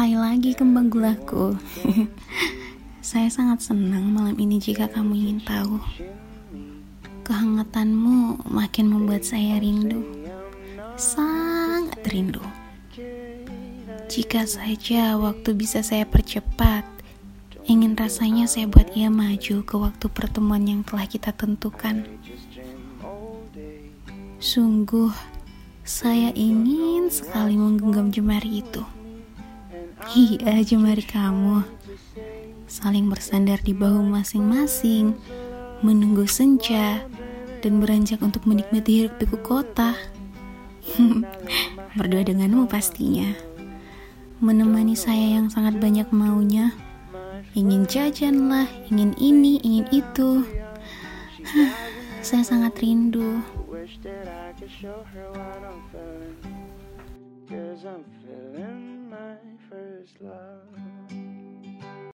Hai lagi kembang gulaku Saya sangat senang malam ini jika kamu ingin tahu. Kehangatanmu makin membuat saya rindu. Sangat rindu. Jika saja waktu bisa saya percepat Ingin rasanya saya buat ia maju ke waktu pertemuan yang telah kita tentukan. Sungguh, saya ingin sekali menggenggam jemari itu. Iya, jemari kamu. Saling bersandar di bahu masing-masing, menunggu senja, dan beranjak untuk menikmati hiruk pikuk kota. Berdua denganmu pastinya. Menemani saya yang sangat banyak maunya. Ingin jajan lah, ingin ini, ingin itu. saya sangat rindu. Cause I'm feeling this love.